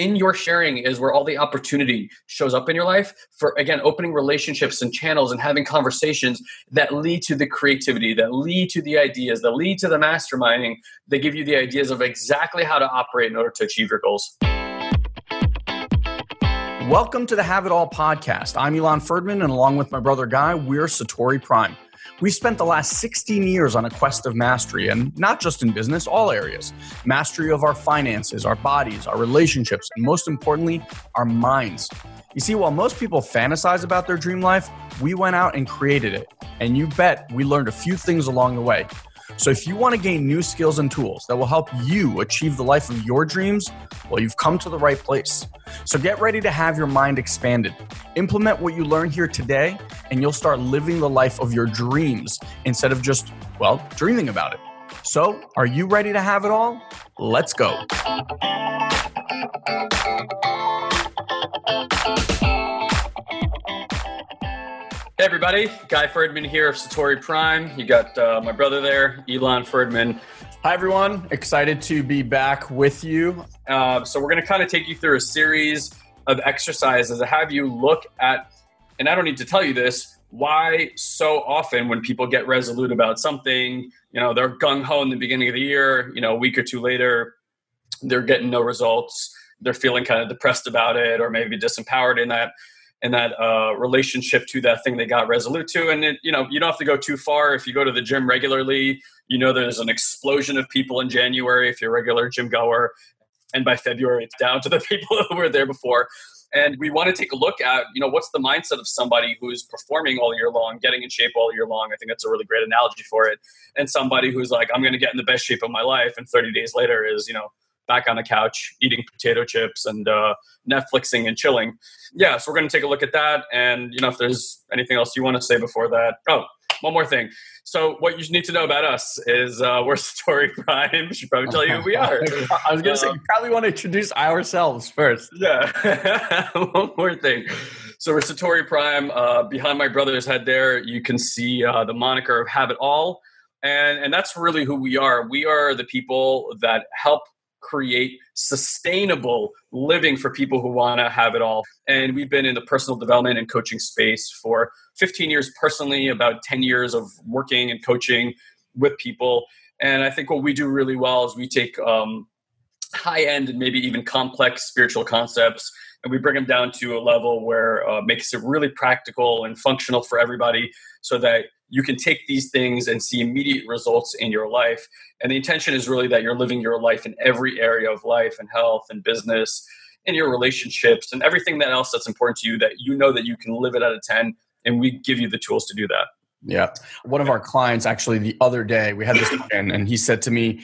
in your sharing is where all the opportunity shows up in your life for again opening relationships and channels and having conversations that lead to the creativity that lead to the ideas that lead to the masterminding they give you the ideas of exactly how to operate in order to achieve your goals. Welcome to the have it all podcast. I'm elon ferdman and along with my brother guy we're satori prime We've spent the last 16 years on a quest of mastery, and not just in business, all areas. Mastery of our finances, our bodies, our relationships, and most importantly, our minds. You see, while most people fantasize about their dream life, we went out and created it. And you bet we learned a few things along the way. So if you want to gain new skills and tools that will help you achieve the life of your dreams, well, you've come to the right place. So get ready to have your mind expanded. Implement what you learn here today, and you'll start living the life of your dreams instead of just, well, dreaming about it. So, are you ready to have it all? Let's go. Hey everybody, Guy Ferdman here of Satori Prime. You got uh, my brother there, Elon Ferdman. Hi everyone, excited to be back with you. Uh, so we're going to kind of take you through a series of exercises to have you look at, and I don't need to tell you this, why so often when people get resolute about something, you know, they're gung ho in the beginning of the year, you know, a week or two later, they're getting no results, they're feeling kind of depressed about it, or maybe disempowered in that and that uh, relationship to that thing they got resolute to. And it, you know, you don't have to go too far. If you go to the gym regularly, you know there's an explosion of people in January if you're a regular gym goer, and by February it's down to the people who were there before. And we want to take a look at, you know, what's the mindset of somebody who's performing all year long, getting in shape all year long. I think that's a really great analogy for it. And somebody who's like, I'm going to get in the best shape of my life, and 30 days later is, you know, back on the couch eating potato chips and uh, Netflixing and chilling. Yeah, so we're going to take a look at that. And, you know, if there's anything else you want to say before that. Oh, one more thing. So, what you need to know about us is uh, we're Satori Prime. We should probably tell you who we are. I was going to say, you um, probably want to introduce ourselves first. Yeah. one more thing. So, we're Satori Prime. Uh, behind my brother's head there, you can see uh, the moniker of Have It All. And, and that's really who we are. We are the people that help create sustainable living for people who want to have it all. And we've been in the personal development and coaching space for 15 years personally, about 10 years of working and coaching with people. And I think what we do really well is we take um, high end and maybe even complex spiritual concepts and we bring them down to a level where uh, makes it really practical and functional for everybody so that you can take these things and see immediate results in your life. And the intention is really that you're living your life in every area of life and health and business and your relationships and everything that else that's important to you that you know that you can live it out of 10 and we give you the tools to do that. Yeah. One of our clients actually the other day, we had this in, and he said to me,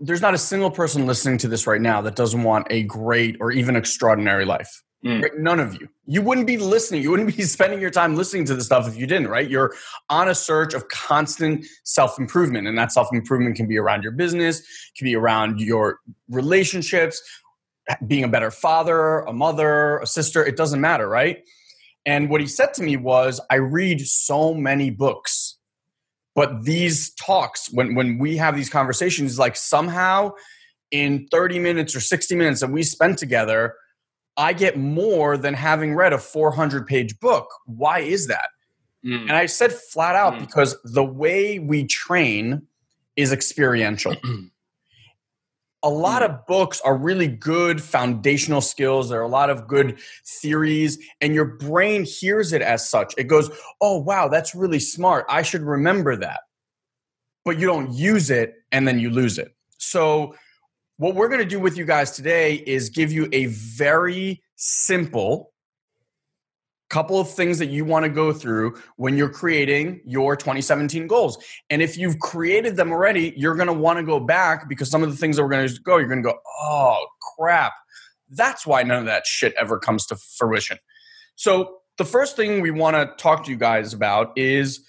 There's not a single person listening to this right now that doesn't want a great or even extraordinary life. Mm. Right? None of you. You wouldn't be listening. You wouldn't be spending your time listening to the stuff if you didn't, right? You're on a search of constant self improvement. And that self improvement can be around your business, can be around your relationships, being a better father, a mother, a sister. It doesn't matter, right? And what he said to me was, I read so many books, but these talks, when, when we have these conversations, like somehow in 30 minutes or 60 minutes that we spend together, I get more than having read a 400 page book. Why is that? Mm. And I said flat out mm. because the way we train is experiential. a lot mm. of books are really good foundational skills. There are a lot of good theories, and your brain hears it as such. It goes, Oh, wow, that's really smart. I should remember that. But you don't use it, and then you lose it. So, what we're going to do with you guys today is give you a very simple couple of things that you want to go through when you're creating your 2017 goals. And if you've created them already, you're going to want to go back because some of the things that we're going to go, you're going to go, oh, crap. That's why none of that shit ever comes to fruition. So, the first thing we want to talk to you guys about is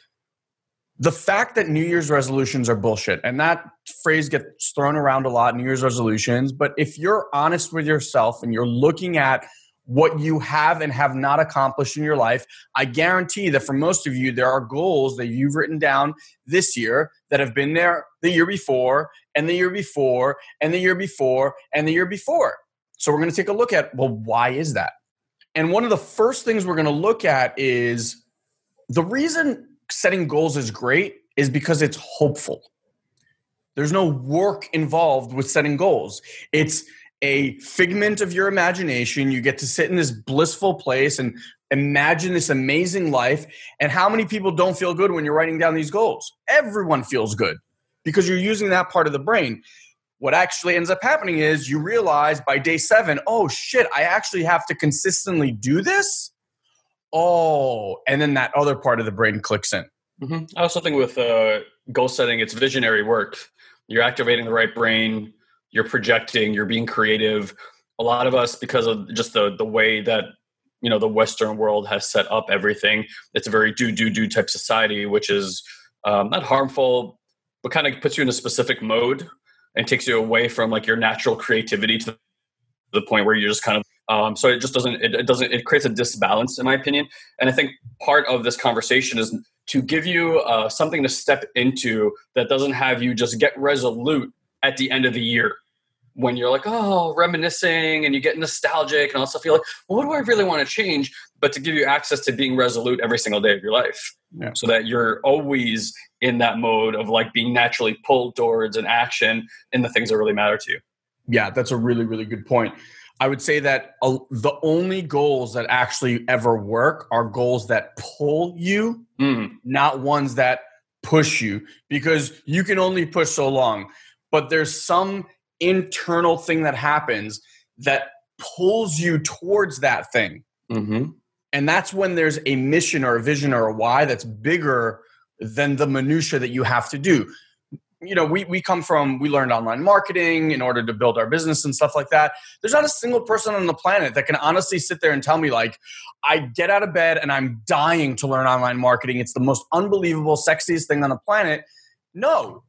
the fact that New Year's resolutions are bullshit, and that phrase gets thrown around a lot, New Year's resolutions. But if you're honest with yourself and you're looking at what you have and have not accomplished in your life, I guarantee that for most of you, there are goals that you've written down this year that have been there the year before, and the year before, and the year before, and the year before. So we're going to take a look at well, why is that? And one of the first things we're going to look at is the reason setting goals is great is because it's hopeful. There's no work involved with setting goals. It's a figment of your imagination. You get to sit in this blissful place and imagine this amazing life. And how many people don't feel good when you're writing down these goals? Everyone feels good because you're using that part of the brain. What actually ends up happening is you realize by day seven, oh shit, I actually have to consistently do this. Oh, and then that other part of the brain clicks in. Mm-hmm. I also think with uh, goal setting, it's visionary work. You're activating the right brain. You're projecting. You're being creative. A lot of us, because of just the the way that you know the Western world has set up everything, it's a very do do do type society, which is um, not harmful, but kind of puts you in a specific mode and takes you away from like your natural creativity to the point where you're just kind of um, so it just doesn't it, it, doesn't it creates a disbalance in my opinion. And i think part of this conversation is to give you uh, something to step into that doesn't have you just get resolute at the end of the year. When you're like oh reminiscing and you get nostalgic and also feel like well what do i really want to change? But to give you access to being resolute every single day of your life. Yeah. so that you're always in that mode of like being naturally pulled towards an action in the things that really matter to you. Yeah that's a really really good point I would say that uh, the only goals that actually ever work are goals that pull you, mm. not ones that push you, because you can only push so long. But there's some internal thing that happens that pulls you towards that thing. Mm-hmm. And that's when there's a mission or a vision or a why that's bigger than the minutia that you have to do you know, we, we come from, we learned online marketing in order to build our business and stuff like that. There's not a single person on the planet that can honestly sit there and tell me, like, I get out of bed and I'm dying to learn online marketing. It's the most unbelievable, sexiest thing on the planet. No.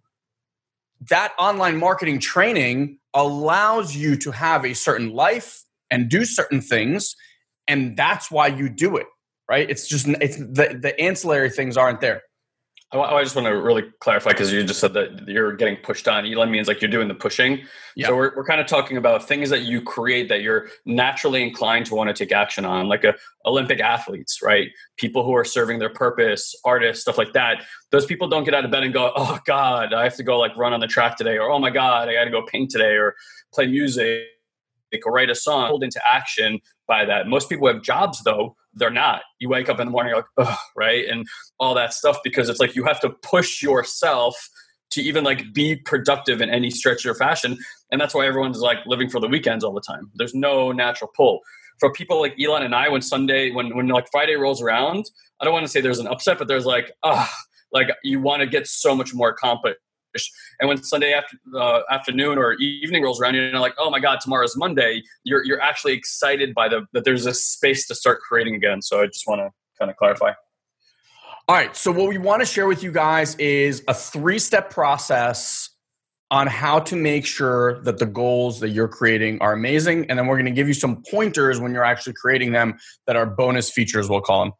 That online marketing training allows you to have a certain life and do certain things. And that's why you do it, right? It's just, it's the, the ancillary things aren't there. I, just want to really clarify because you just said that you're getting pushed on. Elon means like you're doing the pushing. Yeah. So we're, we're kind of talking about things that you create that you're naturally inclined to want to take action on, like a Olympic athletes, right? People who are serving their purpose, artists, stuff like that. Those people don't get out of bed and go, "Oh God, I have to go like run on the track today," or "Oh my God, I got to go paint today," or play music or write a song. Pulled into action by that. Most people have jobs though they're not. You wake up in the morning, you're like, Ugh, right, and all that stuff because it's like you have to push yourself to even like be productive in any stretch or fashion, and that's why everyone's like living for the weekends all the time. There's no natural pull for people like Elon and I. When Sunday, when when like Friday rolls around, I don't want to say there's an upset, but there's like, ah, like you want to get so much more accomplished and when Sunday after, uh, afternoon or evening rolls around, you're like, oh my God, tomorrow's Monday. You're, you're actually excited by the that there's a space to start creating again. So I just want to kind of clarify. All right. So what we want to share with you guys is a three step process on how to make sure that the goals that you're creating are amazing. And then we're going to give you some pointers when you're actually creating them that are bonus features, we'll call them.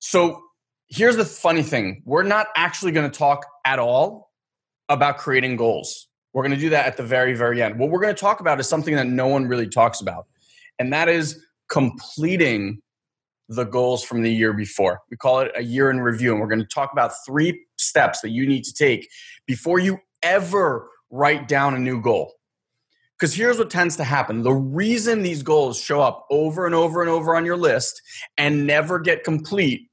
So here's the funny thing we're not actually going to talk at all about creating goals. We're going to do that at the very, very end. What we're going to talk about is something that no one really talks about, and that is completing the goals from the year before. We call it a year in review, and we're going to talk about three steps that you need to take before you ever write down a new goal. Because here's what tends to happen the reason these goals show up over and over and over on your list and never get complete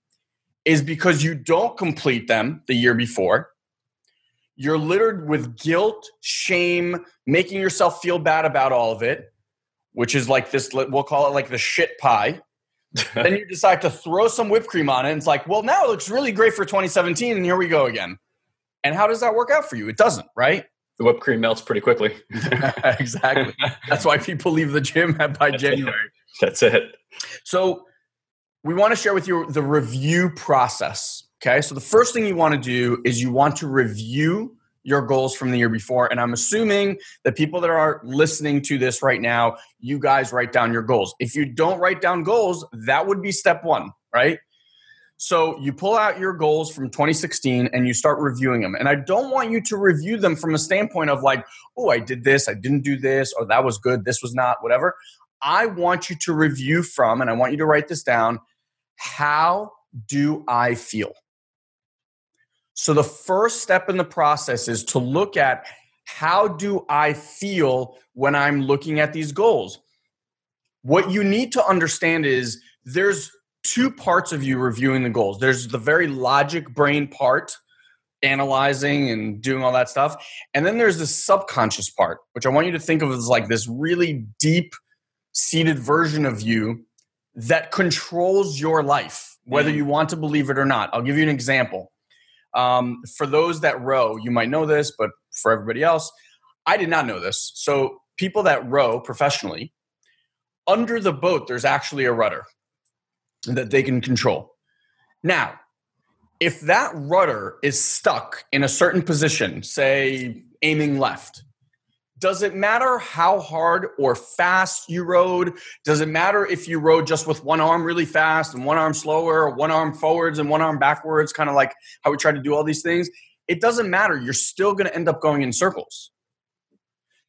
is because you don't complete them the year before you're littered with guilt, shame, making yourself feel bad about all of it, which is like this, we'll call it like the shit pie. then you decide to throw some whipped cream on it. And it's like, well, now it looks really great for 2017. And here we go again. And how does that work out for you? It doesn't, right? The whipped cream melts pretty quickly. exactly. That's why people leave the gym by January. That's it. So we want to share with you the review process Okay, so the first thing you want to do is you want to review your goals from the year before. And I'm assuming that people that are listening to this right now, you guys write down your goals. If you don't write down goals, that would be step one, right? So you pull out your goals from 2016 and you start reviewing them. And I don't want you to review them from a standpoint of like, oh, I did this, I didn't do this, or that was good, this was not, whatever. I want you to review from, and I want you to write this down how do I feel? So the first step in the process is to look at how do I feel when I'm looking at these goals? What you need to understand is there's two parts of you reviewing the goals. There's the very logic brain part, analyzing and doing all that stuff. And then there's the subconscious part, which I want you to think of as like this really deep seated version of you that controls your life, whether mm. you want to believe it or not. I'll give you an example. Um, for those that row, you might know this, but for everybody else, I did not know this. So, people that row professionally, under the boat, there's actually a rudder that they can control. Now, if that rudder is stuck in a certain position, say aiming left, does it matter how hard or fast you rowed? Does it matter if you rowed just with one arm really fast and one arm slower, or one arm forwards and one arm backwards, kind of like how we try to do all these things? It doesn't matter. You're still going to end up going in circles.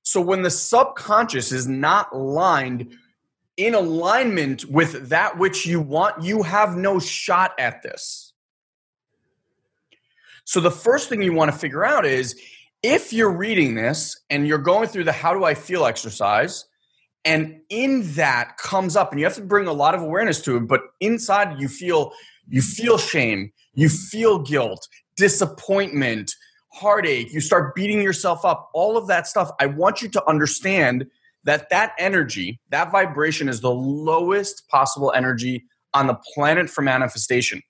So when the subconscious is not lined in alignment with that which you want, you have no shot at this. So the first thing you want to figure out is if you're reading this and you're going through the how do I feel exercise, and in that comes up, and you have to bring a lot of awareness to it, but inside you feel you feel shame, you feel guilt, disappointment, heartache, you start beating yourself up, all of that stuff. I want you to understand that that energy, that vibration is the lowest possible energy on the planet for manifestation.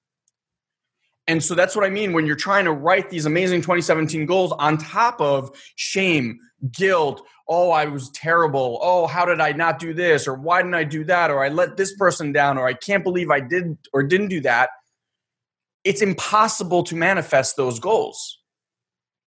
And so that's what I mean when you're trying to write these amazing 2017 goals on top of shame, guilt, oh, I was terrible. Oh, how did I not do this? Or why didn't I do that? Or I let this person down? Or I can't believe I did or didn't do that. It's impossible to manifest those goals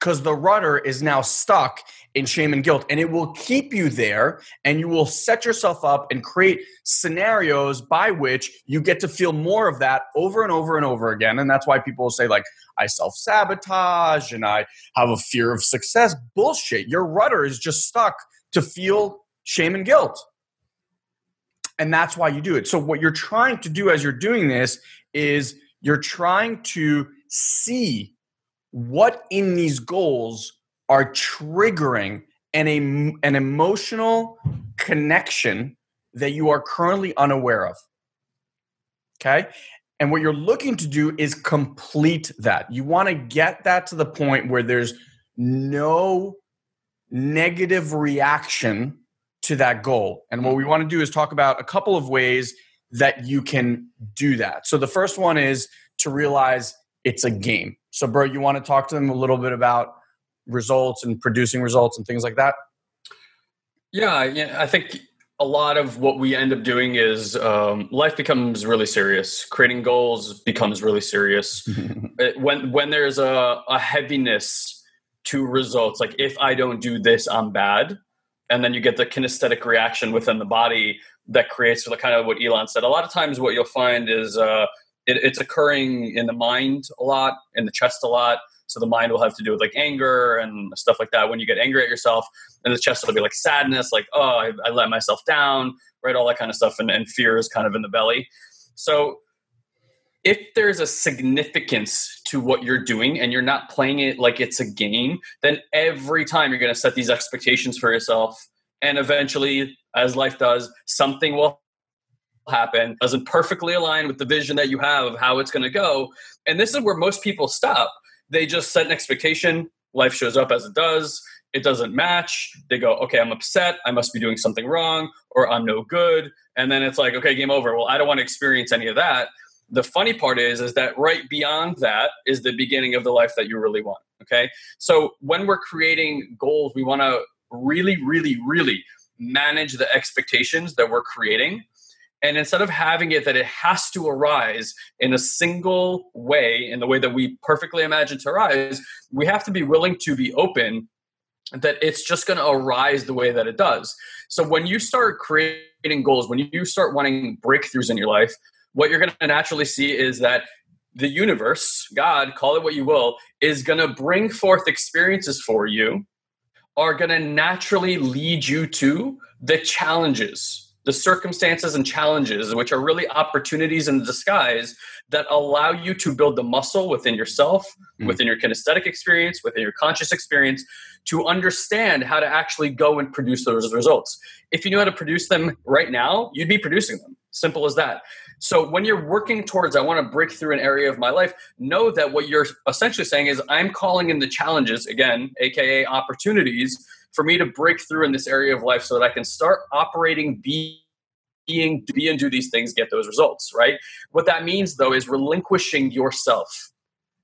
because the rudder is now stuck in shame and guilt and it will keep you there and you will set yourself up and create scenarios by which you get to feel more of that over and over and over again and that's why people will say like i self-sabotage and i have a fear of success. Bullshit your rudder is just stuck to feel shame and guilt. And that's why you do it. So what you're trying to do as you're doing this is you're trying to see what in these goals are triggering an, an emotional connection that you are currently unaware of. Okay. And what you're looking to do is complete that. You want to get that to the point where there's no negative reaction to that goal. And what we want to do is talk about a couple of ways that you can do that. So the first one is to realize it's a game. So, bro, you want to talk to them a little bit about results and producing results and things like that? Yeah, yeah. I think a lot of what we end up doing is um, life becomes really serious. Creating goals becomes really serious. it, when when there's a, a heaviness to results, like if I don't do this, I'm bad, and then you get the kinesthetic reaction within the body that creates the kind of what Elon said. A lot of times, what you'll find is uh, it, it's occurring in the mind a lot, in the chest a lot. So the mind will have to do with like anger and stuff like that. When you get angry at yourself, and the chest will be like sadness, like oh, I, I let myself down, right? All that kind of stuff, and, and fear is kind of in the belly. So if there's a significance to what you're doing and you're not playing it like it's a game, then every time you're going to set these expectations for yourself. And eventually, as life does, something will happen doesn't perfectly align with the vision that you have of how it's going to go. And this is where most people stop. They just set an expectation. Life shows up as it does. It doesn't match. They go, okay, I'm upset. I must be doing something wrong, or I'm no good. And then it's like, okay, game over. Well, I don't want to experience any of that. The funny part is, is that right beyond that is the beginning of the life that you really want. Okay. So when we're creating goals, we want to really, really, really manage the expectations that we're creating and instead of having it that it has to arise in a single way, in the way that we perfectly imagine to arise, we have to be willing to be open that it's just going to arise the way that it does. So when you start creating goals, when you start wanting breakthroughs in your life, what you're going to naturally see is that the universe, God, call it what you will, is going to bring forth experiences for you, are going to naturally lead you to the challenges the circumstances and challenges, which are really opportunities in disguise that allow you to build the muscle within yourself, mm. within your kinesthetic experience, within your conscious experience, to understand how to actually go and produce those results. If you knew how to produce them right now, you'd be producing them. Simple as that. So when you're working towards, I want to break through an area of my life, know that what you're essentially saying is, I'm calling in the challenges, again, AKA opportunities for me to break through in this area of life so that I can start operating, be being, be and do these things, get those results, right? What that means though is relinquishing yourself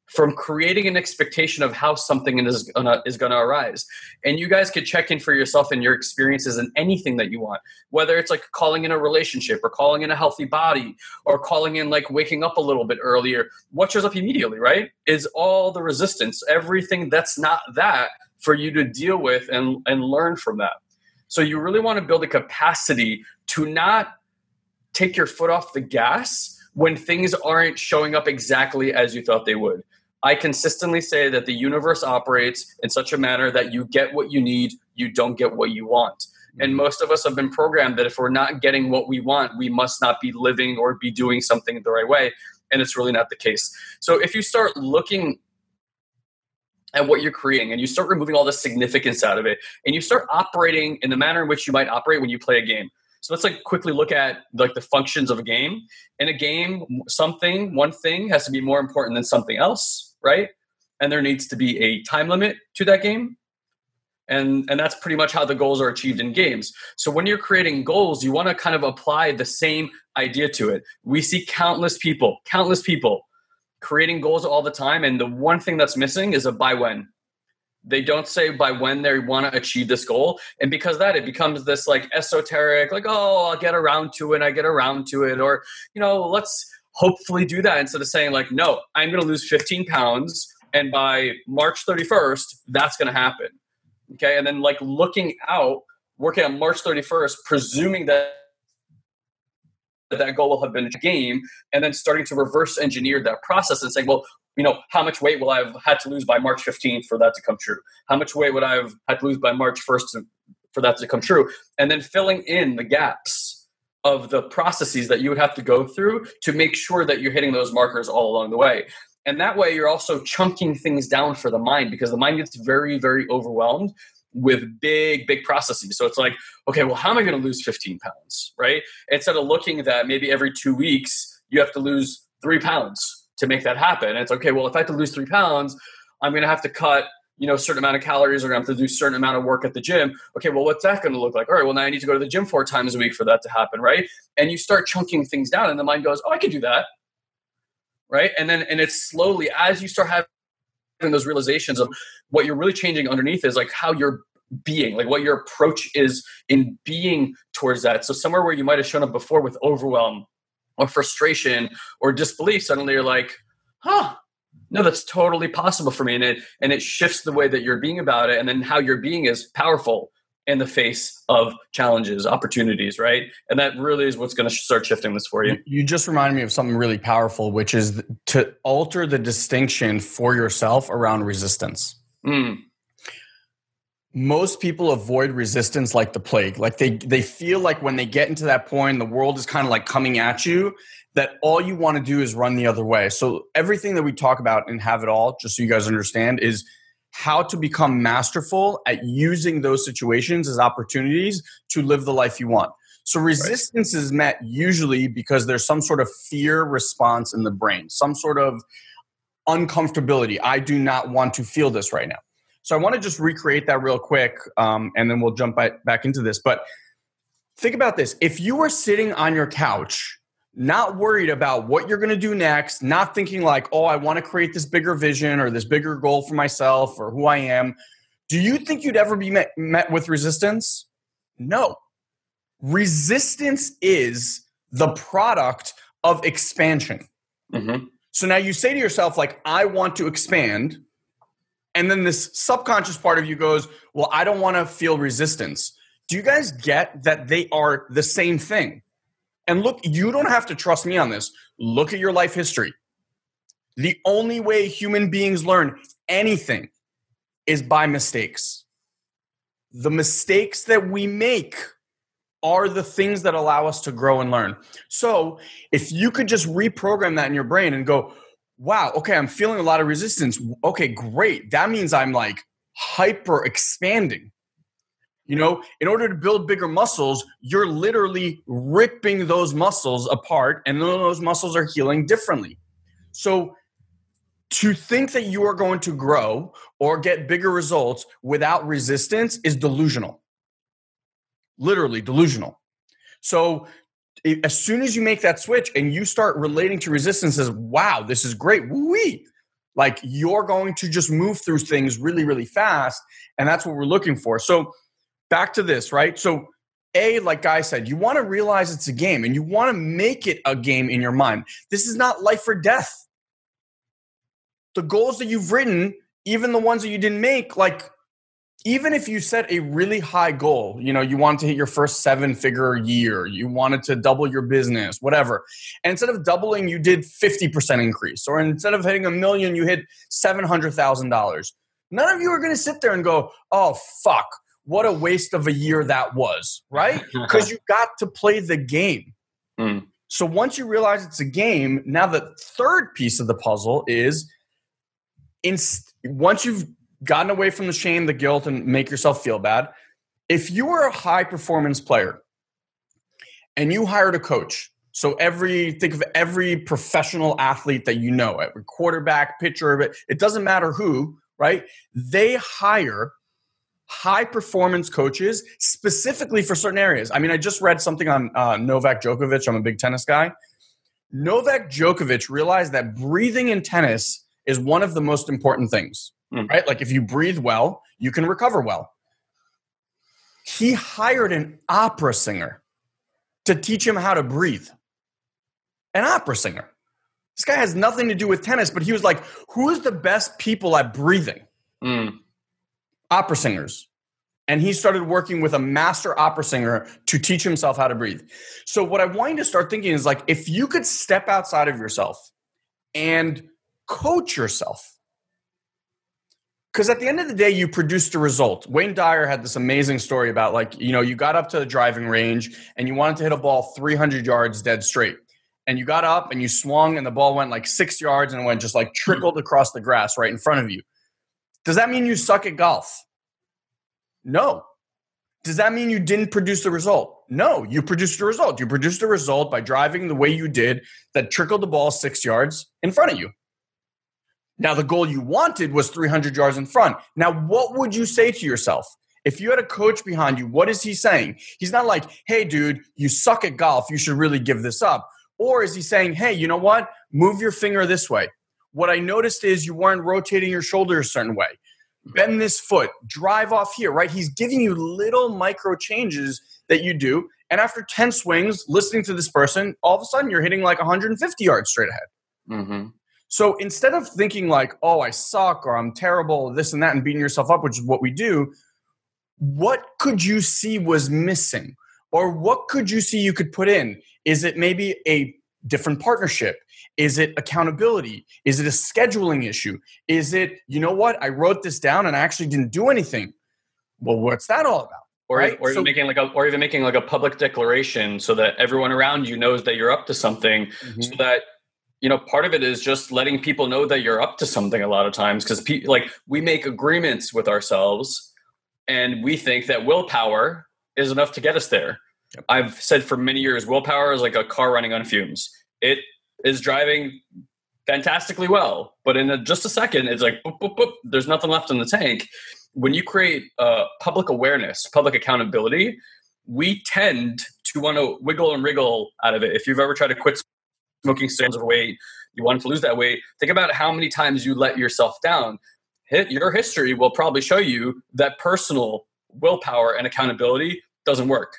from creating an expectation of how something is gonna is gonna arise. And you guys could check in for yourself and your experiences in anything that you want, whether it's like calling in a relationship or calling in a healthy body or calling in like waking up a little bit earlier. What shows up immediately, right? Is all the resistance, everything that's not that for you to deal with and, and learn from that. So you really want to build a capacity to not take your foot off the gas when things aren't showing up exactly as you thought they would. I consistently say that the universe operates in such a manner that you get what you need, you don't get what you want. And mm-hmm. most of us have been programmed that if we're not getting what we want, we must not be living or be doing something the right way. And it's really not the case. So if you start looking at what you're creating and you start removing all the significance out of it and you start operating in the manner in which you might operate when you play a game. So let's like quickly look at like the functions of a game. In a game something one thing has to be more important than something else right? And there needs to be a time limit to that game. And and that's pretty much how the goals are achieved in games. So when you're creating goals you want to kind of apply the same idea to it. We see countless people countless people creating goals all the time. And the one thing that's missing is a by when. They don't say by when they want to achieve this goal. And because that, it becomes this like esoteric, like, oh, I'll get around to it. I get around to it. Or, you know, let's hopefully do that instead of saying, like, no, I'm going to lose 15 pounds. And by March 31st, that's going to happen. Okay. And then like looking out, working on March 31st, presuming that that goal will have been a game, and then starting to reverse engineer that process and saying, well, you know, how much weight will I have had to lose by March 15th for that to come true? How much weight would I have had to lose by March 1st to, for that to come true? And then filling in the gaps of the processes that you would have to go through to make sure that you're hitting those markers all along the way. And that way, you're also chunking things down for the mind because the mind gets very, very overwhelmed with big, big processes. So it's like, okay, well, how am I going to lose 15 pounds, right? Instead of looking that maybe every two weeks you have to lose three pounds to make that happen. And it's okay, well, if I have to lose three pounds, I'm going to have to cut you know a certain amount of calories or I'm going to have to do a certain amount of work at the gym. Okay, well, what's that going to look like? All right, well, now I need to go to the gym four times a week for that to happen, right? And you start chunking things down, and the mind goes, oh, I can do that, right? And then and it's slowly as you start having those realizations of what you're really changing underneath is like how you're being, like what your approach is in being towards that. So somewhere where you might have shown up before with overwhelm or frustration or disbelief, suddenly you're like, huh, no, that's totally possible for me. And it and it shifts the way that you're being about it. And then how you're being is powerful in the face of challenges, opportunities, right? And that really is what's going to start shifting this for you. You just reminded me of something really powerful, which is to alter the distinction for yourself around resistance. Mm. Most people avoid resistance like the plague. Like they they feel like when they get into that point, the world is kind of like coming at you. That all you want to do is run the other way. So everything that we talk about and have it all, just so you guys understand, is how to become masterful at using those situations as opportunities to live the life you want. So resistance right. is met usually because there's some sort of fear response in the brain, some sort of uncomfortability. I do not want to feel this right now. So I want to just recreate that real quick, um, and then we'll jump back into this. But think about this: if you were sitting on your couch not worried about what you're going to do next, not thinking like, oh, I want to create this bigger vision or this bigger goal for myself or who I am, do you think you'd ever be met, met with resistance? No. Resistance is the product of expansion. Mm-hmm. So now you say to yourself, like, I want to expand. And then this subconscious part of you goes, well, I don't want to feel resistance. Do you guys get that they are the same thing? And look, you don't have to trust me on this. Look at your life history. The only way human beings learn anything is by mistakes. The mistakes that we make are the things that allow us to grow and learn. So, if you could just reprogram that in your brain and go, wow, okay, I'm feeling a lot of resistance. Okay, great. That means I'm like hyper expanding. You know, in order to build bigger muscles, you're literally ripping those muscles apart, and those muscles are healing differently. So, to think that you are going to grow or get bigger results without resistance is delusional. Literally delusional. So, as soon as you make that switch and you start relating to resistance as, wow, this is great, wee, like you're going to just move through things really, really fast. And that's what we're looking for. So, back to this, right? So, A, like Guy said, you want to realize it's a game and you want to make it a game in your mind. This is not life or death. The goals that you've written, even the ones that you didn't make, like, even if you set a really high goal, you know, you wanted to hit your first seven figure year, you wanted to double your business, whatever. And instead of doubling, you did 50% increase. Or instead of hitting a million, you hit $700,000. None of you are going to sit there and go, oh, fuck, what a waste of a year that was, right? Because you got to play the game. Mm. So once you realize it's a game, now the third piece of the puzzle is in, once you've gotten away from the shame, the guilt, and make yourself feel bad, if you were a high performance player and you hired a coach, so every think of every professional athlete that you know, every quarterback, pitcher, it doesn't matter who, right? They hire high performance coaches specifically for certain areas. I mean, I just read something on uh, Novak Djokovic. I'm a big tennis guy. Novak Djokovic realized that breathing in tennis is one of the most important things, mm. right? Like if you breathe well, you can recover well. He hired an opera singer to teach him how to breathe. An opera singer. This guy has nothing to do with tennis, but he was like, who's the best people at breathing? Mm opera singers. And he started working with a master opera singer to teach himself how to breathe. So, what I want you to start thinking is like, if you could step outside of yourself and coach yourself, because at the end of the day, you produced a result. Wayne Dyer had this amazing story about like, you know, you got up to the driving range and you wanted to hit a ball 300 yards dead straight. And you got up and you swung and the ball went like six yards and went just like trickled across the grass right in front of you. Does that mean you suck at golf? No. Does that mean you didn't produce the result? No, you produced a result. You produced a result by driving the way you did that trickled the ball six yards in front of you. Now, the goal you wanted was 300 yards in front. Now, what would you say to yourself? If you had a coach behind you, what is he saying? He's not like, hey, dude, you suck at golf. You should really give this up. Or is he saying, hey, you know what? Move your finger this way. What I noticed is you weren't rotating your shoulder a certain way. Bend this foot, drive off here, right? He's giving you little micro changes that you do. And after 10 swings, listening to this person, all of a sudden you're hitting like 150 yards straight ahead. Mm-hmm. So instead of thinking like, oh, I suck or I'm terrible, this and that, and beating yourself up, which is what we do, what could you see was missing? Or what could you see you could put in? Is it maybe a different partnership? Is it accountability? Is it a scheduling issue? Is it, you know what, I wrote this down and I actually didn't do anything? Well, what's that all about? Or, right? or so, even making like a or even making like a public declaration so that everyone around you knows that you're up to something mm-hmm. so that you know part of it is just letting people know that you're up to something a lot of times because pe- like we make agreements with ourselves and we think that willpower is enough to get us there I've said for many years, willpower is like a car running on fumes. It is driving fantastically well, but in a, just a second, it's like boop, boop, boop, there's nothing left in the tank. When you create uh, public awareness, public accountability, we tend to want to wiggle and wriggle out of it. If you've ever tried to quit smoking cigarettes of weight, you want to lose that weight, think about how many times you let yourself down. Hit, your history will probably show you that personal willpower and accountability doesn't work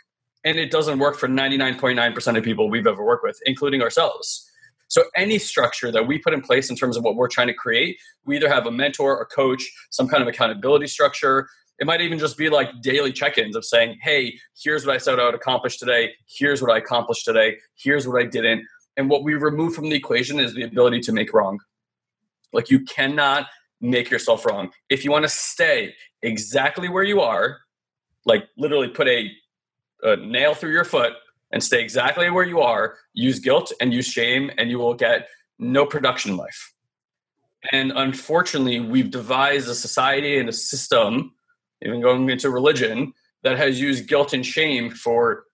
and it doesn't work for 99.9% of people we've ever worked with, including ourselves. So, any structure that we put in place in terms of what we're trying to create, we either have a mentor, a coach, some kind of accountability structure. It might even just be like daily check ins of saying, hey, here's what I said I would accomplish today. Here's what I accomplished today. Here's what I didn't. And what we remove from the equation is the ability to make wrong. Like you cannot make yourself wrong. If you want to stay exactly where you are, like literally put a, a nail through your foot and stay exactly where you are, use guilt and use shame, and you will get no production life. And unfortunately, we've devised a society and a system, even going into religion, that has used guilt and shame for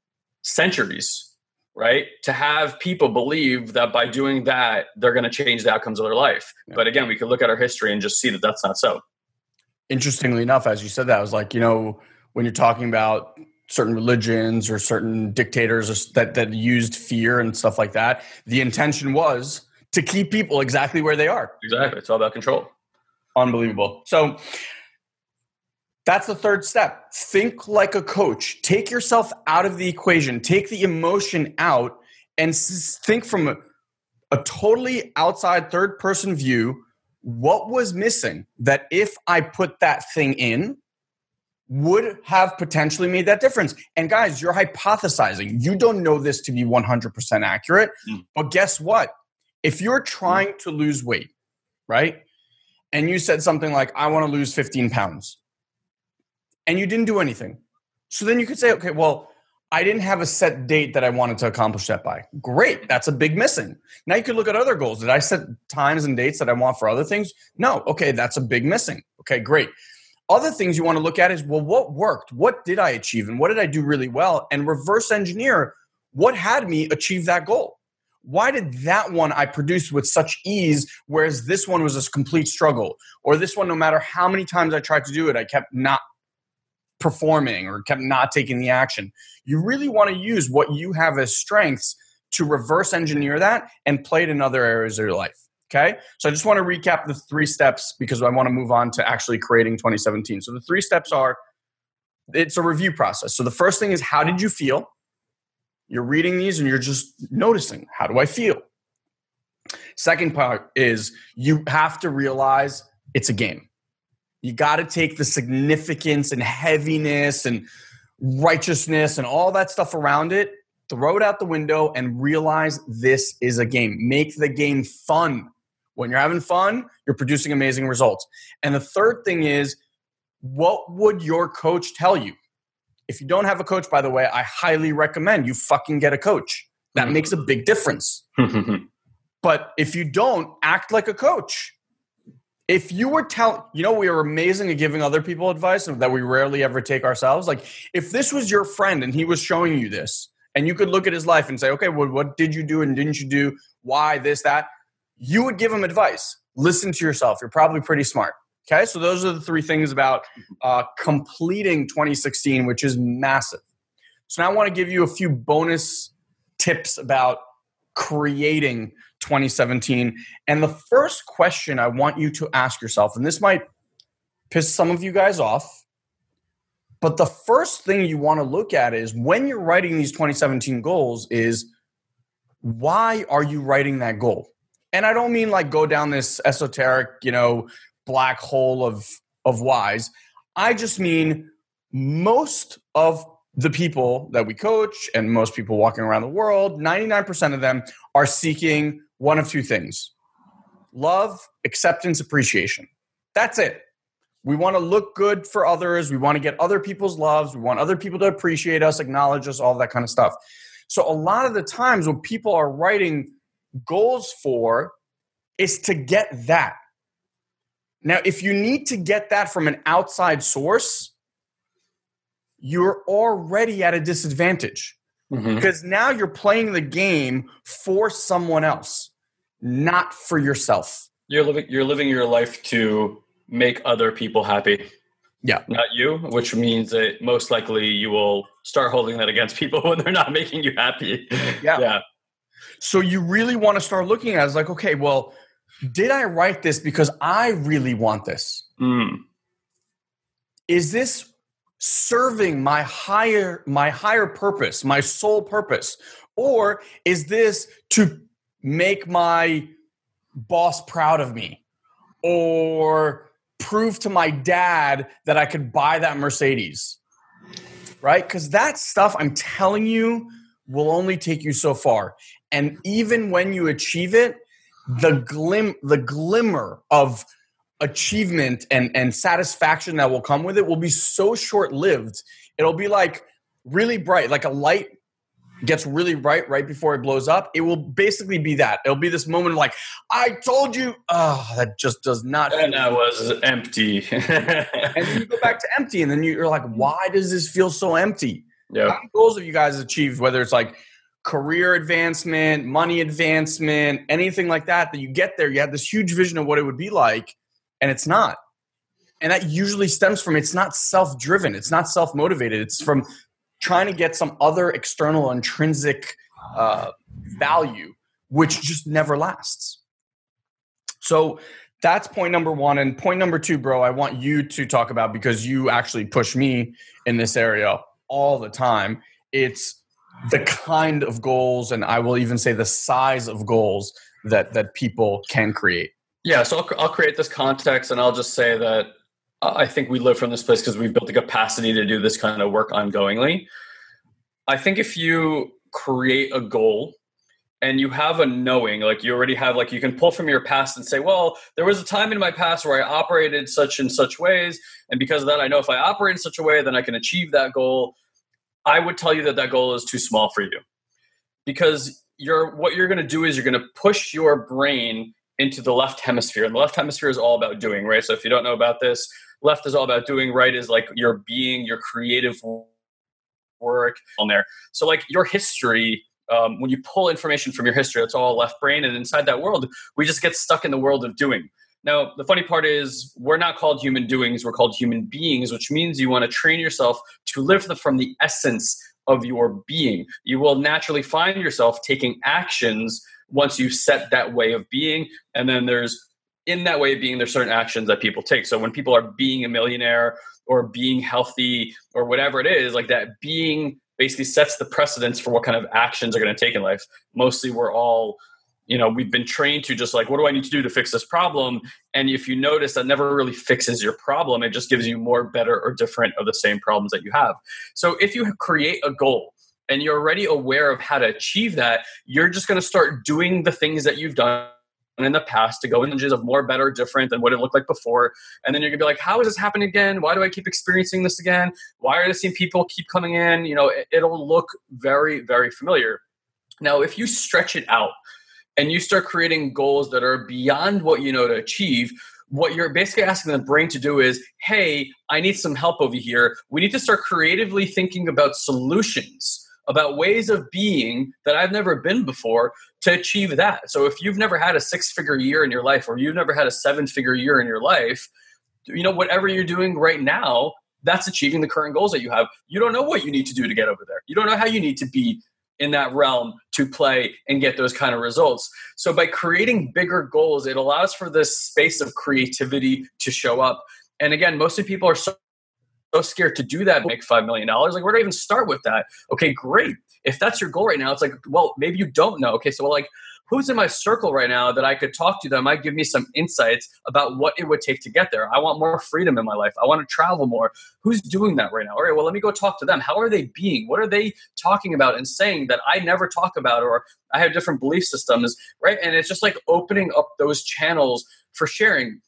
centuries right? To have people believe that by doing that, they're going to change the outcomes of their life. Yeah. But again, we could look at our history and just see that that's not so. Interestingly enough, as you said that, I was like, you know, when you're talking about certain religions or certain dictators that, that used fear and stuff like that, the intention was to keep people exactly where they are. Exactly. It's all about control. Unbelievable. So that's the third step. Think like a coach. Take yourself out of the equation, take the emotion out, and think from a, a totally outside third person view what was missing that if I put that thing in, would have potentially made that difference. And guys, you're hypothesizing. You don't know this to be 100% accurate. Mm. But guess what? If you're trying mm. to lose weight, right? And you said something like, I want to lose 15 pounds and you didn't do anything. So then you could say, okay, well, I didn't have a set date that I wanted to accomplish that by. Great. That's a big missing. Now you could look at other goals. Did I set times and dates that I want for other things? No. Okay, that's a big missing. Okay, great. Other things you want to look at is, well, what worked? What did I achieve? And what did I do really well? And reverse engineer what had me achieve that goal. Why did that one I produce with such ease, whereas this one was a complete struggle? Or this one, no matter how many times I tried to do it, I kept not performing or kept not taking the action. You really want to use what you have as strengths to reverse engineer that and play it in other areas of your life. Okay. So I just want to recap the three steps because I want to move on to actually creating 2017. So the three steps are it's a review process. So the first thing is how did you feel? You're reading these and you're just noticing how do I feel? Second part is you have to realize it's a game. You got to take the significance and heaviness and righteousness and all that stuff around it, throw it out the window, and realize this is a game. Make the game fun. When you're having fun, you're producing amazing results. And the third thing is, what would your coach tell you? If you don't have a coach, by the way, I highly recommend you fucking get a coach. That mm-hmm. makes a big difference. but if you don't, act like a coach if you were telling, you know, we are amazing at giving other people advice that we rarely ever take ourselves. Like, if this was your friend and he was showing you this, and you could look at his life and say, okay, well, what did you do and didn't you do? Why this, that? You would give them advice. Listen to yourself. You're probably pretty smart. Okay, so those are the three things about uh, completing 2016, which is massive. So now I want to give you a few bonus tips about creating 2017. And the first question I want you to ask yourself, and this might piss some of you guys off, but the first thing you want to look at is when you're writing these 2017 goals is why are you writing that goal? And I don't mean like go down this esoteric, you know, black hole of of whys. I just mean most of the people that we coach and most people walking around the world, 99% of them are seeking one of two things love, acceptance, appreciation. That's it. We want to look good for others. We want to get other people's loves. We want other people to appreciate us, acknowledge us, all that kind of stuff. So, a lot of the times when people are writing goals for is to get that. Now, if you need to get that from an outside source, you're already at a disadvantage mm-hmm. because now you're playing the game for someone else, not for yourself. You're living you're living your life to make other people happy. Yeah. Not you, which means that most likely you will start holding that against people when they're not making you happy. Yeah. yeah. So you really want to start looking at it as like, okay, well, did I write this because I really want this? Mm. Is this serving my higher my higher purpose my sole purpose? Or is this to make my boss proud of me? Or prove to my dad that I could buy that Mercedes? Right? Cuz that stuff I'm telling you will only take you so far and even when you achieve it the glim the glimmer of achievement and and satisfaction that will come with it will be so short lived. It'll be like really bright, like a light gets really bright right before it blows up. It will basically be that. It'll be this moment of like, I told you. Oh, that just does not. And that was empty. and then you go back to empty, and then you're like, why does this feel so empty? Yeah. How many goals have you guys achieved? Whether it's like career advancement, money advancement, anything like that, that you get there, you have this huge vision of what it would be like, and it's not. And that usually stems from it's not self driven, it's not self motivated, it's from trying to get some other external intrinsic uh, value, which just never lasts. So that's point number one. And point number two, bro, I want you to talk about because you actually push me in this area all the time. It's the kind of goals and i will even say the size of goals that that people can create. Yeah so i'll, I'll create this context and i'll just say that i think we live from this place because we've built the capacity to do this kind of work ongoingly. I think if you create a goal and you have a knowing like you already have like you can pull from your past and say well there was a time in my past where i operated such and such ways and because of that i know if i operate in such a way then i can achieve that goal I would tell you that that goal is too small for you. Because you're what you're going to do is you're going to push your brain into the left hemisphere and the left hemisphere is all about doing right? So if you don't know about this left is all about doing right is like your being your creative work on there. So like your history um, when you pull information from your history it's all left brain and inside that world we just get stuck in the world of doing now, the funny part is, we're not called human doings, we're called human beings, which means you want to train yourself to live from the essence of your being. You will naturally find yourself taking actions once you set that way of being. And then there's, in that way of being, there's certain actions that people take. So when people are being a millionaire or being healthy or whatever it is, like that being basically sets the precedence for what kind of actions are going to take in life. Mostly we're all you know we've been trained to just like what do i need to do to fix this problem? And if you notice that never really fixes your problem. It just gives you more better or different of the same problems that you have. So if you create a goal and you're already aware of how to achieve that you're just going to start doing the things that you've done in the past to go into of more better different than what it looked like before. And then you're gonna be like how is this happening again? Why do i keep experiencing this again? Why are the same people keep coming in? You know it, it'll look very very familiar. Now if you stretch it out and you start creating goals that are beyond what you know to achieve, what you're basically asking the brain to do is, hey, I need some help over here. We need to start creatively thinking about solutions, about ways of being that I've never been before to achieve that. So if you've never had a six figure year in your life or you've never had a seven figure year in your life, you know, whatever you're doing right now, that's achieving the current goals that you have. You don't know what you need to do to get over there. You don't know how you need to be in that realm to play and get those kind of results. So by creating bigger goals, it allows for this space of creativity to show up. And again, most of people are so, so scared to do that, make $5 million. Like, where do I even start with that? Okay, great. If that's your goal right now, it's like, well, maybe you don't know. Okay, so like, who's in my circle right now that I could talk to that might give me some insights about what it would take to get there. I want more freedom in my life. I want to travel more. Who's doing that right now? All right, well, let me go talk to them. How are they being? What are they talking about and saying that I never talk about or I have different belief systems, right? And it's just like opening up those channels for sharing.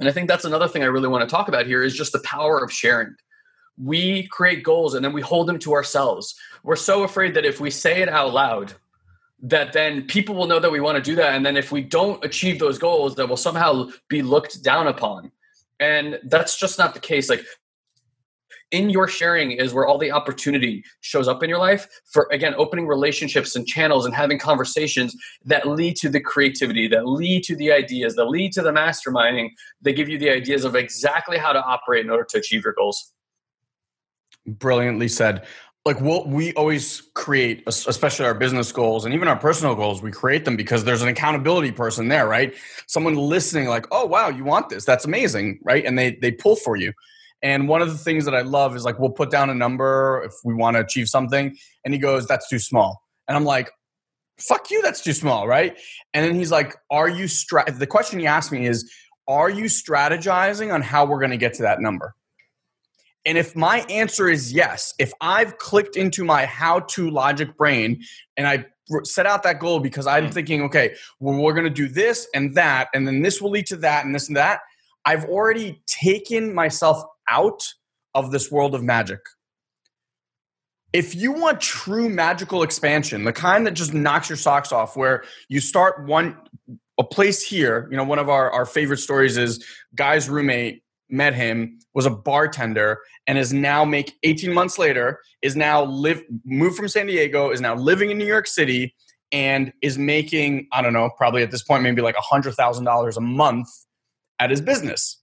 And I think that's another thing I really want to talk about here is just the power of sharing we create goals and then we hold them to ourselves. We're so afraid that if we say it out loud, that then people will know that we want to do that. And then if we don't achieve those goals that will somehow be looked down upon. And that's just not the case. Like in your sharing is where all the opportunity shows up in your life for again opening relationships and channels and having conversations that lead to the creativity that lead to the ideas that lead to the masterminding. They give you the ideas of exactly how to operate in order to achieve your goals. Brilliantly said like we'll, we always create especially our business goals and even our personal goals we create them because there's an accountability person there right? Someone listening like oh wow you want this. That's amazing right? And they they pull for you. And one of the things that i love is like we'll put down a number if we want to achieve something and he goes that's too small. And i'm like fuck you that's too small right? And then he's like are you stra- the question he asked me is are you strategizing on how we're going to get to that number and if my answer is yes, if I've clicked into my how to logic brain and I set out that goal because I'm mm. thinking, okay, well, we're going to do this and that, and then this will lead to that and this and that. I've already taken myself out of this world of magic. If you want true magical expansion, the kind that just knocks your socks off, where you start one a place here, you know, one of our, our favorite stories is guy's roommate met him, was a bartender, and is now make 18 months later, is now live moved from San Diego, is now living in New York City, and is making, I don't know, probably at this point, maybe like a hundred thousand dollars a month at his business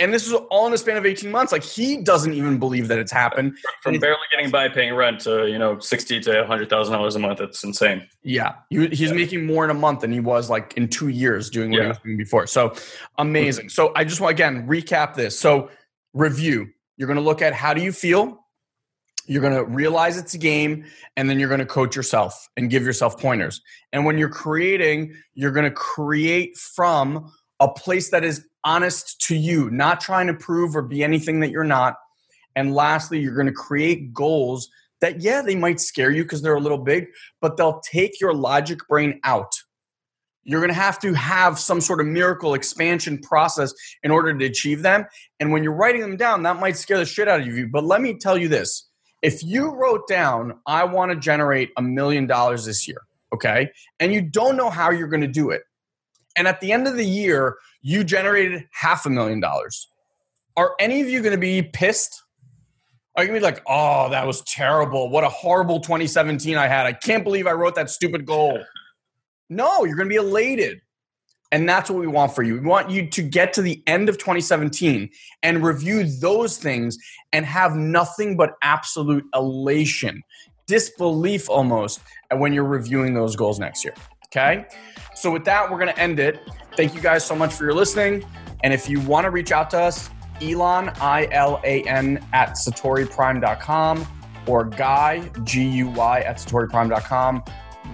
and this is all in the span of 18 months. Like he doesn't even believe that it's happened. From barely getting by paying rent to you know 60 to 100 thousand dollars a month It's insane. Yeah. He, he's yeah. making more in a month than he was like in two years doing what yeah. he was doing before. So amazing. So i just want again recap this. So review. You're going to look at how do you feel? You're going to realize it's a game and then you're going to coach yourself and give yourself pointers. And when you're creating you're going to create from a place that is honest to you, not trying to prove or be anything that you're not. And lastly, you're going to create goals that, yeah, they might scare you because they're a little big, but they'll take your logic brain out. You're going to have to have some sort of miracle expansion process in order to achieve them. And when you're writing them down, that might scare the shit out of you. But let me tell you this if you wrote down, I want to generate a million dollars this year, okay, and you don't know how you're going to do it, and at the end of the year, you generated half a million dollars. Are any of you going to be pissed? Are you going to be like, oh, that was terrible. What a horrible 2017 I had. I can't believe I wrote that stupid goal. No, you're going to be elated. And that's what we want for you. We want you to get to the end of 2017 and review those things and have nothing but absolute elation, disbelief almost when you're reviewing those goals next year. Okay. So, with that, we're going to end it. Thank you guys so much for your listening. And if you want to reach out to us, Ilan, I L A N, at SatoriPrime.com or Guy, G U Y, at SatoriPrime.com.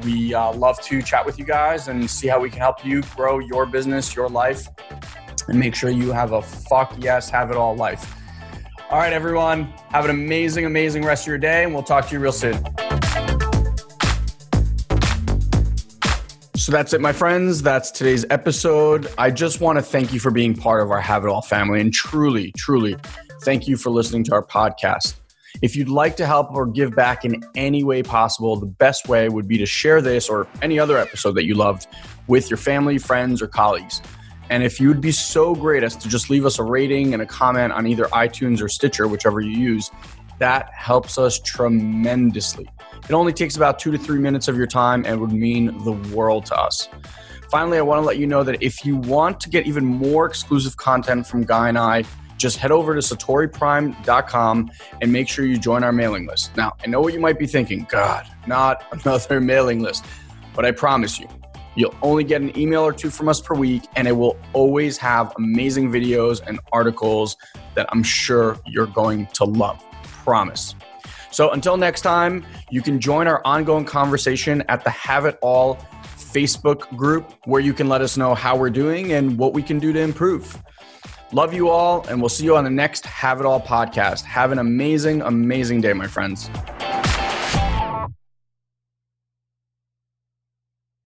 We uh, love to chat with you guys and see how we can help you grow your business, your life, and make sure you have a fuck yes, have it all life. All right, everyone, have an amazing, amazing rest of your day, and we'll talk to you real soon. So that's it, my friends. That's today's episode. I just want to thank you for being part of our Have It All family and truly, truly thank you for listening to our podcast. If you'd like to help or give back in any way possible, the best way would be to share this or any other episode that you loved with your family, friends, or colleagues. And if you would be so great as to just leave us a rating and a comment on either iTunes or Stitcher, whichever you use, that helps us tremendously. It only takes about two to three minutes of your time and would mean the world to us. Finally, I want to let you know that if you want to get even more exclusive content from Guy and I, just head over to satoriprime.com and make sure you join our mailing list. Now, I know what you might be thinking God, not another mailing list, but I promise you, you'll only get an email or two from us per week, and it will always have amazing videos and articles that I'm sure you're going to love. Promise. So until next time, you can join our ongoing conversation at the Have It All Facebook group where you can let us know how we're doing and what we can do to improve. Love you all, and we'll see you on the next Have It All podcast. Have an amazing, amazing day, my friends.